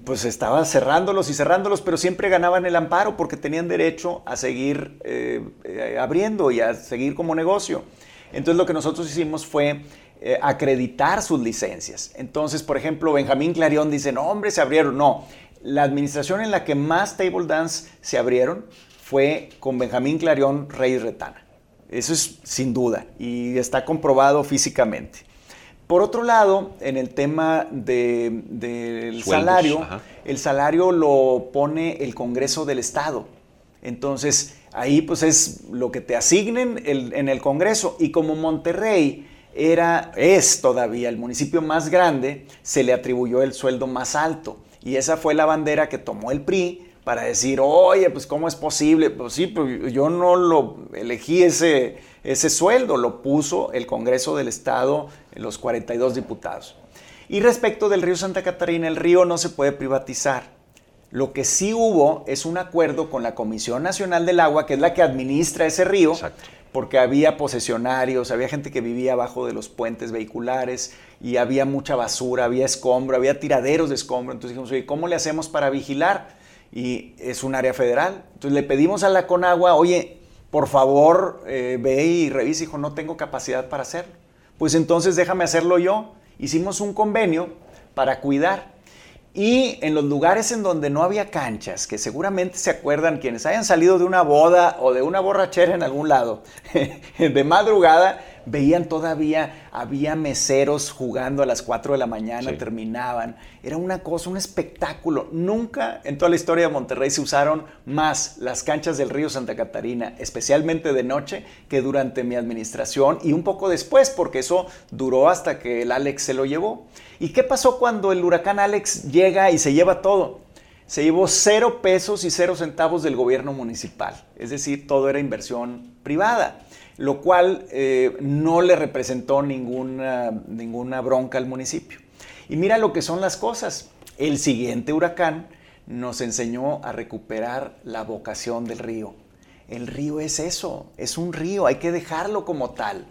pues estaba cerrándolos y cerrándolos, pero siempre ganaban el amparo porque tenían derecho a seguir eh, eh, abriendo y a seguir como negocio. Entonces lo que nosotros hicimos fue eh, acreditar sus licencias. Entonces, por ejemplo, Benjamín Clarión dice, no, hombre, se abrieron. No, la administración en la que más table dance se abrieron fue con Benjamín Clarión Rey Retana. Eso es sin duda y está comprobado físicamente. Por otro lado, en el tema del salario, el salario lo pone el Congreso del Estado. Entonces, ahí pues es lo que te asignen en el Congreso. Y como Monterrey era, es todavía el municipio más grande, se le atribuyó el sueldo más alto. Y esa fue la bandera que tomó el PRI para decir, oye, pues ¿cómo es posible? Pues sí, pues yo no lo elegí ese, ese sueldo, lo puso el Congreso del Estado, los 42 diputados. Y respecto del río Santa Catarina, el río no se puede privatizar. Lo que sí hubo es un acuerdo con la Comisión Nacional del Agua, que es la que administra ese río, porque había posesionarios, había gente que vivía abajo de los puentes vehiculares y había mucha basura, había escombro, había tiraderos de escombro. Entonces dijimos, oye, ¿cómo le hacemos para vigilar? y es un área federal. Entonces le pedimos a la Conagua, oye, por favor, eh, ve y revisa. Dijo, no tengo capacidad para hacerlo. Pues entonces déjame hacerlo yo. Hicimos un convenio para cuidar. Y en los lugares en donde no había canchas, que seguramente se acuerdan quienes hayan salido de una boda o de una borrachera en algún lado, de madrugada, veían todavía, había meseros jugando a las 4 de la mañana, terminaban. Era una cosa, un espectáculo. Nunca en toda la historia de Monterrey se usaron más las canchas del río Santa Catarina, especialmente de noche, que durante mi administración y un poco después, porque eso duró hasta que el Alex se lo llevó. ¿Y qué pasó cuando el huracán Alex llega y se lleva todo? se llevó cero pesos y cero centavos del gobierno municipal. Es decir, todo era inversión privada lo cual eh, no le representó ninguna, ninguna bronca al municipio. Y mira lo que son las cosas. El siguiente huracán nos enseñó a recuperar la vocación del río. El río es eso, es un río, hay que dejarlo como tal.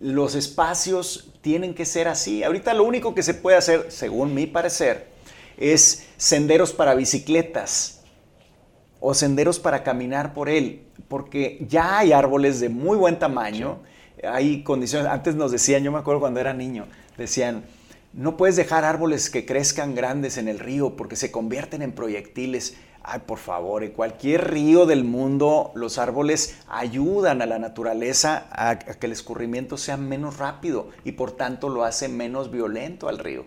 Los espacios tienen que ser así. Ahorita lo único que se puede hacer, según mi parecer, es senderos para bicicletas o senderos para caminar por él porque ya hay árboles de muy buen tamaño, hay condiciones, antes nos decían, yo me acuerdo cuando era niño, decían, No puedes dejar árboles que crezcan grandes en el río porque se convierten en proyectiles. Ay, por favor, en cualquier río del mundo los árboles ayudan a la naturaleza a, que el escurrimiento sea menos rápido y por tanto lo hace menos violento al río.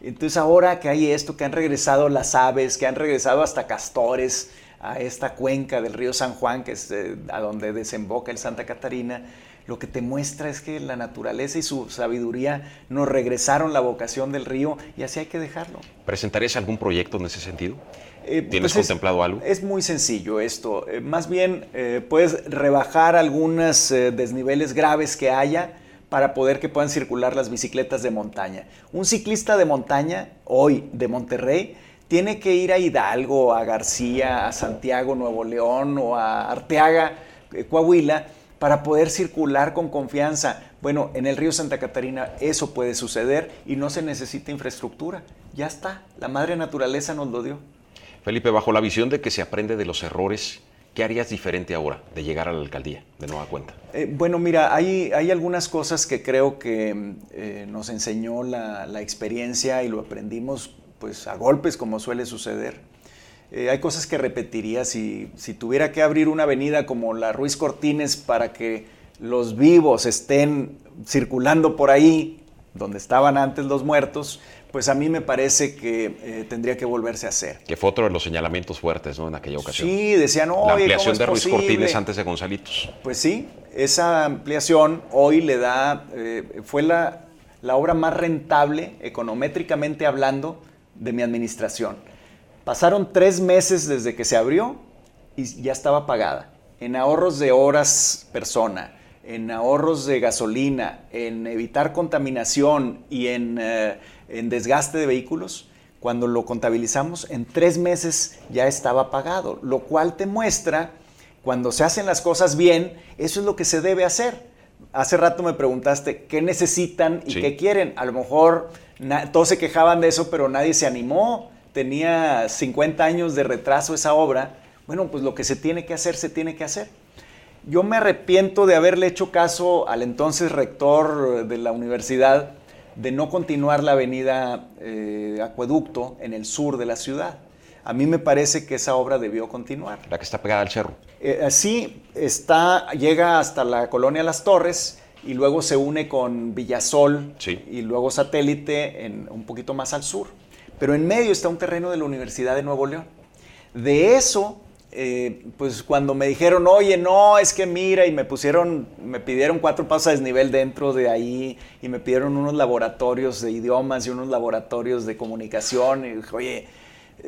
Entonces ahora que hay esto, que han regresado las aves, que han regresado hasta castores a esta cuenca del río San Juan, que es eh, a donde desemboca el Santa Catarina, lo que te muestra es que la naturaleza y su sabiduría nos regresaron la vocación del río y así hay que dejarlo. ¿Presentarías algún proyecto en ese sentido? Eh, ¿Tienes pues contemplado algo? Es muy sencillo esto. Eh, más bien, eh, puedes rebajar algunos desniveles graves que haya para poder que puedan circular las bicicletas de montaña. Un ciclista de montaña, hoy de Monterrey, tiene que ir a Hidalgo, a García, a Santiago, Nuevo León o a Arteaga, Coahuila, para poder circular con confianza. Bueno, en el río Santa Catarina eso puede suceder y no se necesita infraestructura. Ya está, la madre naturaleza nos lo dio. Felipe, bajo la visión de que se aprende de los errores, ¿qué harías diferente ahora de llegar a la alcaldía de nueva cuenta? Eh, bueno, mira, hay, hay, algunas cosas que creo que eh, nos enseñó la, la experiencia y lo aprendimos pues a golpes como suele suceder. Eh, hay cosas que repetiría si, si tuviera que abrir una avenida como la Ruiz Cortines para que los vivos estén circulando por ahí, donde estaban antes los muertos, pues a mí me parece que eh, tendría que volverse a hacer. Que fue otro de los señalamientos fuertes, ¿no? En aquella ocasión. Sí, decían, La ampliación de Ruiz Cortines antes de Gonzalitos. Pues sí, esa ampliación hoy le da, eh, fue la, la obra más rentable, econométricamente hablando, de mi administración Pasaron tres meses desde que se abrió y ya estaba pagada. En ahorros de horas persona, en ahorros de gasolina, en evitar contaminación y en, eh, en desgaste de vehículos, cuando lo contabilizamos, en tres meses ya estaba pagado, lo cual te muestra, cuando se hacen las cosas bien, eso es lo que se debe hacer. Hace rato me preguntaste qué necesitan y qué quieren. A lo mejor todos se quejaban de eso, pero nadie se animó tenía 50 años de retraso esa obra, bueno, pues lo que se tiene que hacer, se tiene que hacer. Yo me arrepiento de haberle hecho caso al entonces rector de la universidad de no continuar la avenida eh, Acueducto en el sur de la ciudad. A mí me parece que esa obra debió continuar. La que está pegada al cerro. Eh, así está, llega hasta la colonia Las Torres y luego se une con Villasol y luego Satélite en, un poquito más al sur pero en medio está un terreno de la Universidad de Nuevo León. De eso, eh, pues cuando me dijeron, oye, no, es que mira, y me pusieron, me pidieron cuatro pasos a desnivel dentro de ahí, y me pidieron unos laboratorios de idiomas y unos laboratorios de comunicación, y dije, oye,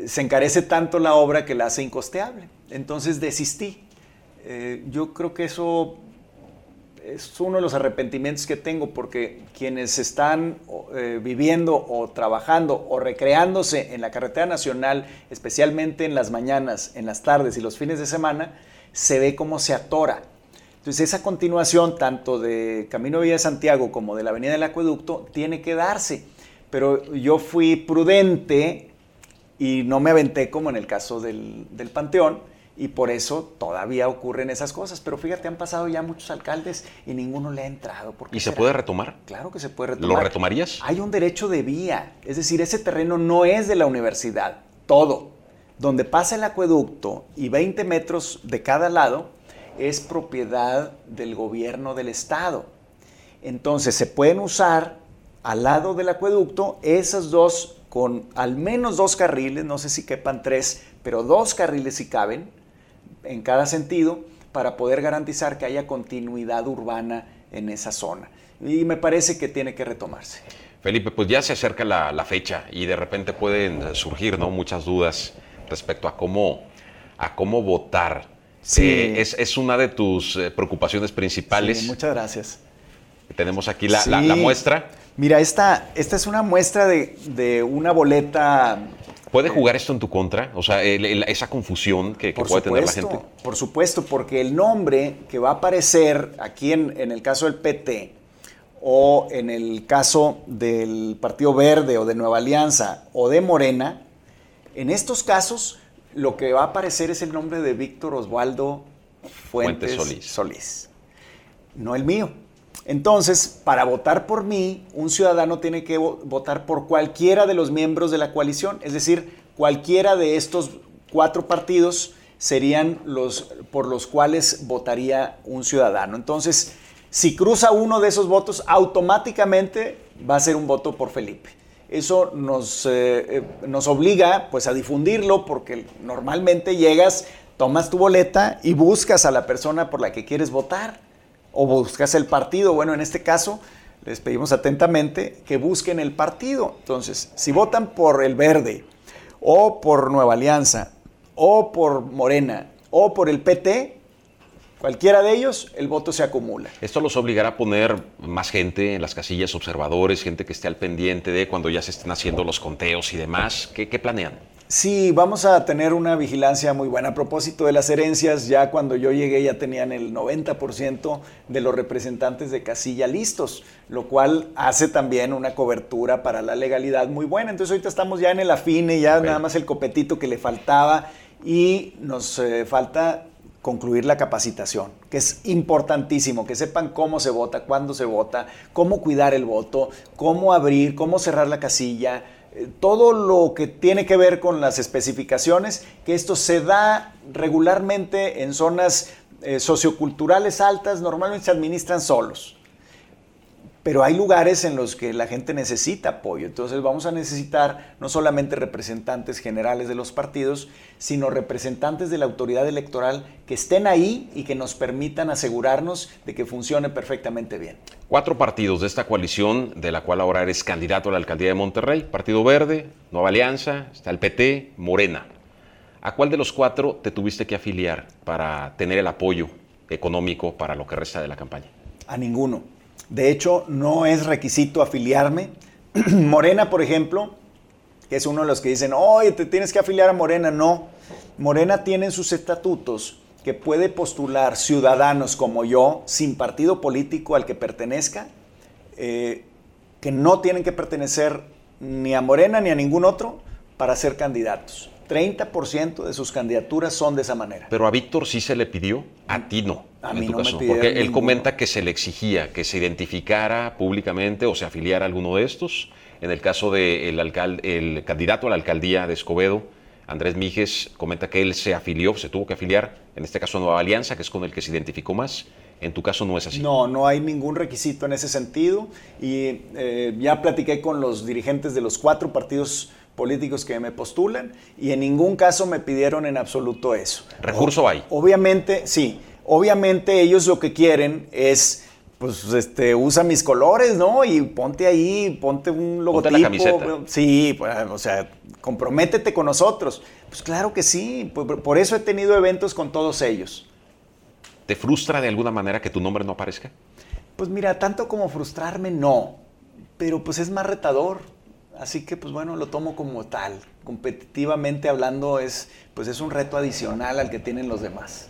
se encarece tanto la obra que la hace incosteable. Entonces desistí. Eh, yo creo que eso es uno de los arrepentimientos que tengo porque quienes están eh, viviendo o trabajando o recreándose en la carretera nacional, especialmente en las mañanas, en las tardes y los fines de semana, se ve cómo se atora. Entonces esa continuación tanto de Camino Villa de Santiago como de la Avenida del Acueducto tiene que darse. Pero yo fui prudente y no me aventé como en el caso del, del Panteón y por eso todavía ocurren esas cosas. Pero fíjate, han pasado ya muchos alcaldes y ninguno le ha entrado. ¿Y se puede retomar? Claro que se puede retomar. ¿Lo retomarías? Hay un derecho de vía, es decir, ese terreno no es de la universidad, todo. Donde pasa el acueducto y 20 metros de cada lado es propiedad del gobierno del estado. Entonces se pueden usar al lado del acueducto esas dos con al menos dos carriles, no sé si quepan tres, pero dos carriles si caben, en cada sentido para poder garantizar que haya continuidad urbana en esa zona. Y me parece que tiene que retomarse. Felipe, pues ya se acerca la, fecha y de repente pueden surgir ¿no? muchas dudas respecto a cómo, a cómo votar. Sí. Eh, es, una de tus eh, preocupaciones principales. Sí, muchas gracias. Tenemos aquí la, la, muestra. Mira, esta, esta es una muestra de, de una boleta ¿Puede jugar esto en tu contra? O sea, esa confusión que, puede tener la gente. Por supuesto, porque el nombre que va a aparecer aquí en, en, el caso del PT o en el caso del Partido Verde o de Nueva Alianza o de Morena, en estos casos lo que va a aparecer es el nombre de Víctor Osvaldo Fuentes, Solís. No el mío. Entonces, para votar por mí, un ciudadano tiene que votar por cualquiera de los miembros de la coalición, es decir, cualquiera de estos cuatro partidos serían los por los cuales votaría un ciudadano. Entonces, si cruza uno de esos votos, automáticamente va a ser un voto por Felipe. Eso nos, eh, eh, nos obliga pues a difundirlo porque normalmente llegas, tomas tu boleta y buscas a la persona por la que quieres votar o buscas el partido. Bueno, en este caso les pedimos atentamente que busquen el partido. Entonces, si votan por el verde o por Nueva Alianza o por Morena o por el PT, Cualquiera de ellos, el voto se acumula. Esto los obligará a poner más gente en las casillas, observadores, gente que esté al pendiente de cuando ya se estén haciendo los conteos y demás. ¿Qué, planean? Sí, vamos a tener una vigilancia muy buena. A propósito de las herencias, ya cuando yo llegué ya tenían el 90% de los representantes de casilla listos, lo cual hace también una cobertura para la legalidad muy buena. Entonces ahorita estamos ya en el afine, ya nada más el copetito que le faltaba y nos eh, falta concluir la capacitación, que es importantísimo, que sepan cómo se vota, cuándo se vota, cómo cuidar el voto, cómo abrir, cómo cerrar la casilla, todo lo que tiene que ver con las especificaciones, que esto se da regularmente en zonas eh, socioculturales altas, normalmente se administran solos pero hay lugares en los que la gente necesita apoyo. Entonces vamos a necesitar no solamente representantes generales de los partidos, sino representantes de la autoridad electoral que estén ahí y que nos permitan asegurarnos de que funcione perfectamente bien. Cuatro partidos de esta coalición, de la cual ahora eres candidato a la alcaldía de Monterrey, Partido Verde, Nueva Alianza, está el PT, Morena. ¿A cuál de los cuatro te tuviste que afiliar para tener el apoyo económico para lo que resta de la campaña? A ninguno. De hecho, no es requisito afiliarme. Morena, por ejemplo, que es uno de los que dicen, oye, te tienes que afiliar a Morena. No, Morena tiene en sus estatutos que puede postular ciudadanos como yo, sin partido político al que pertenezca, eh, que no tienen que pertenecer ni a Morena ni a ningún otro para ser candidatos. 30% de sus candidaturas son de esa manera. Pero a Víctor sí se le pidió, a ti no. A mí no me Porque él comenta que se le exigía que se identificara públicamente o se afiliara a alguno de estos. En el caso del alcalde, el candidato a la alcaldía de Escobedo, Andrés Mijes, comenta que él se afilió, se tuvo que afiliar, en este caso a Nueva Alianza, que es con el que se identificó más. En tu caso no es así. No, no hay ningún requisito en ese sentido. Y eh, ya platiqué con los dirigentes de los cuatro partidos políticos que me postulan y en ningún caso me pidieron en absoluto eso. ¿Recurso hay? Obviamente, sí. Obviamente ellos lo que quieren es pues este, usa mis colores, ¿no? Y ponte ahí, ponte un logotipo. Ponte la camiseta. Sí, pues, o sea, comprométete con nosotros. Pues claro que sí, por, por, eso he tenido eventos con todos ellos. ¿Te frustra de alguna manera que tu nombre no aparezca? Pues mira, tanto como frustrarme, no. Pero pues es más retador. Así que, pues bueno, lo tomo como tal. Competitivamente hablando, es, pues es un reto adicional al que tienen los demás.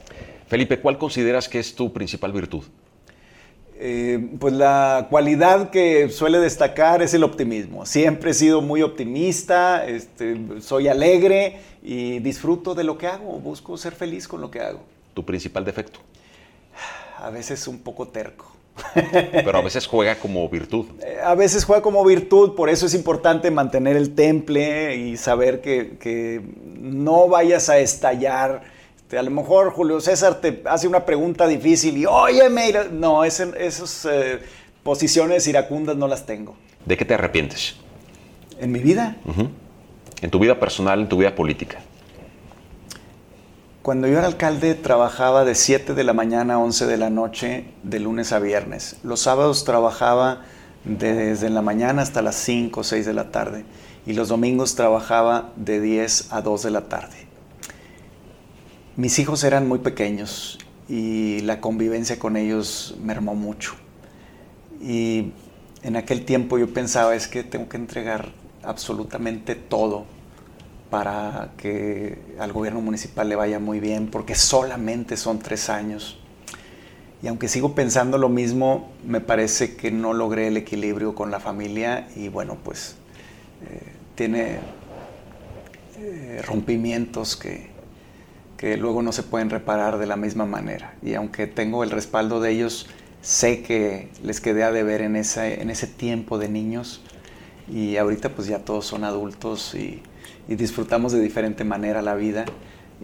Felipe, ¿cuál consideras que es tu principal virtud? Eh, pues la cualidad que suele destacar es el optimismo. Siempre he sido muy optimista, este, soy alegre y disfruto de lo que hago, busco ser feliz con lo que hago. ¿Tu principal defecto? A veces un poco terco. Pero a veces juega como virtud. A veces juega como virtud, por eso es importante mantener el temple y saber que, no vayas a estallar. Este, a lo mejor Julio César te hace una pregunta difícil y, óyeme, no, esas eh, posiciones iracundas no las tengo. ¿De qué te arrepientes? ¿En mi vida? En tu vida personal, en tu vida política. Cuando yo era alcalde trabajaba de 7 de la mañana a 11 de la noche, de lunes a viernes. Los sábados trabajaba desde la mañana hasta las 5 o 6 de la tarde. Y los domingos trabajaba de 10 a 2 de la tarde. Mis hijos eran muy pequeños y la convivencia con ellos mermó mucho. Y en aquel tiempo yo pensaba, es que tengo que entregar absolutamente todo para que al gobierno municipal le vaya muy bien, porque solamente son tres años. Y aunque sigo pensando lo mismo, me parece que no logré el equilibrio con la familia y bueno, pues eh, tiene eh, rompimientos que, que luego no se pueden reparar de la misma manera. Y aunque tengo el respaldo de ellos, sé que les quedé a deber en, en ese tiempo de niños y ahorita pues ya todos son adultos y, y disfrutamos de diferente manera la vida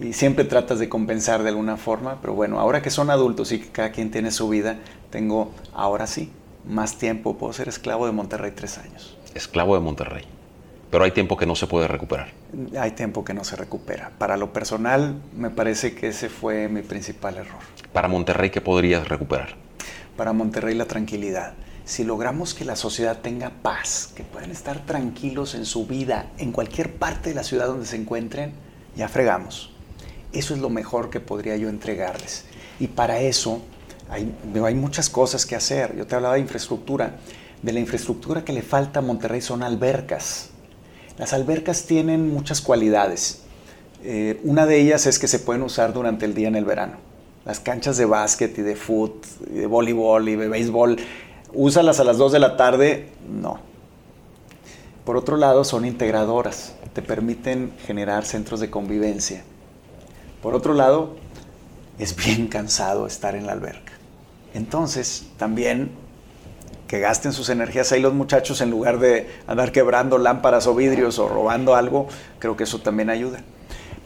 y siempre tratas de compensar de alguna forma, pero bueno, ahora que son adultos y que cada quien tiene su vida, tengo ahora sí más tiempo, puedo ser esclavo de Monterrey tres años. Esclavo de Monterrey, pero hay tiempo que no se puede recuperar. Hay tiempo que no se recupera. Para lo personal, me parece que ese fue mi principal error. Para Monterrey, ¿qué podrías recuperar? Para Monterrey, la tranquilidad. Si logramos que la sociedad tenga paz, que puedan estar tranquilos en su vida, en cualquier parte de la ciudad donde se encuentren, ya fregamos. Eso es lo mejor que podría yo entregarles. Y para eso hay, muchas cosas que hacer. Yo te hablaba de infraestructura. De la infraestructura que le falta a Monterrey son albercas. Las albercas tienen muchas cualidades. Eh, una de ellas es que se pueden usar durante el día en el verano. Las canchas de básquet y de fútbol, de voleibol y de béisbol, úsalas a las 2 de la tarde, no. Por otro lado, son integradoras, te permiten generar centros de convivencia. Por otro lado, es bien cansado estar en la alberca. Entonces, también que gasten sus energías ahí los muchachos en lugar de andar quebrando lámparas o vidrios o robando algo, creo que eso también ayuda.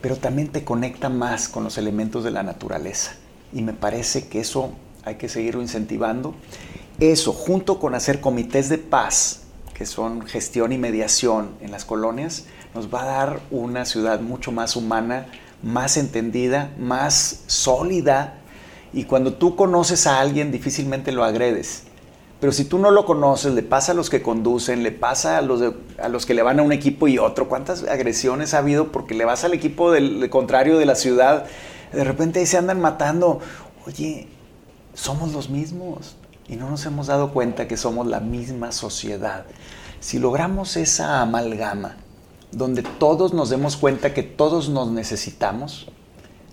Pero también te conecta más con los elementos de la naturaleza. Y me parece que eso hay que seguirlo incentivando. Eso, junto con hacer comités de paz, que son gestión y mediación en las colonias, nos va a dar una ciudad mucho más humana, más entendida, más sólida. Y cuando tú conoces a alguien, difícilmente lo agredes. Pero si tú no lo conoces, le pasa a los que conducen, le pasa a los, a los que le van a un equipo y otro. ¿Cuántas agresiones ha habido porque le vas al equipo del, contrario de la ciudad? De repente ahí se andan matando. Oye, somos los mismos y no nos hemos dado cuenta que somos la misma sociedad. Si logramos esa amalgama, donde todos nos demos cuenta que todos nos necesitamos,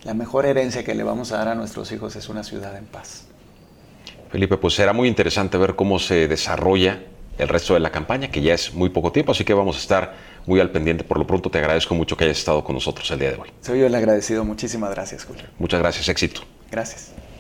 la mejor herencia que le vamos a dar a nuestros hijos es una ciudad en paz. Felipe, pues será muy interesante ver cómo se desarrolla el resto de la campaña, que ya es muy poco tiempo, así que vamos a estar muy al pendiente. Por lo pronto te agradezco mucho que hayas estado con nosotros el día de hoy. Soy yo el agradecido. Muchísimas gracias, Julio. Muchas gracias. Éxito. Gracias.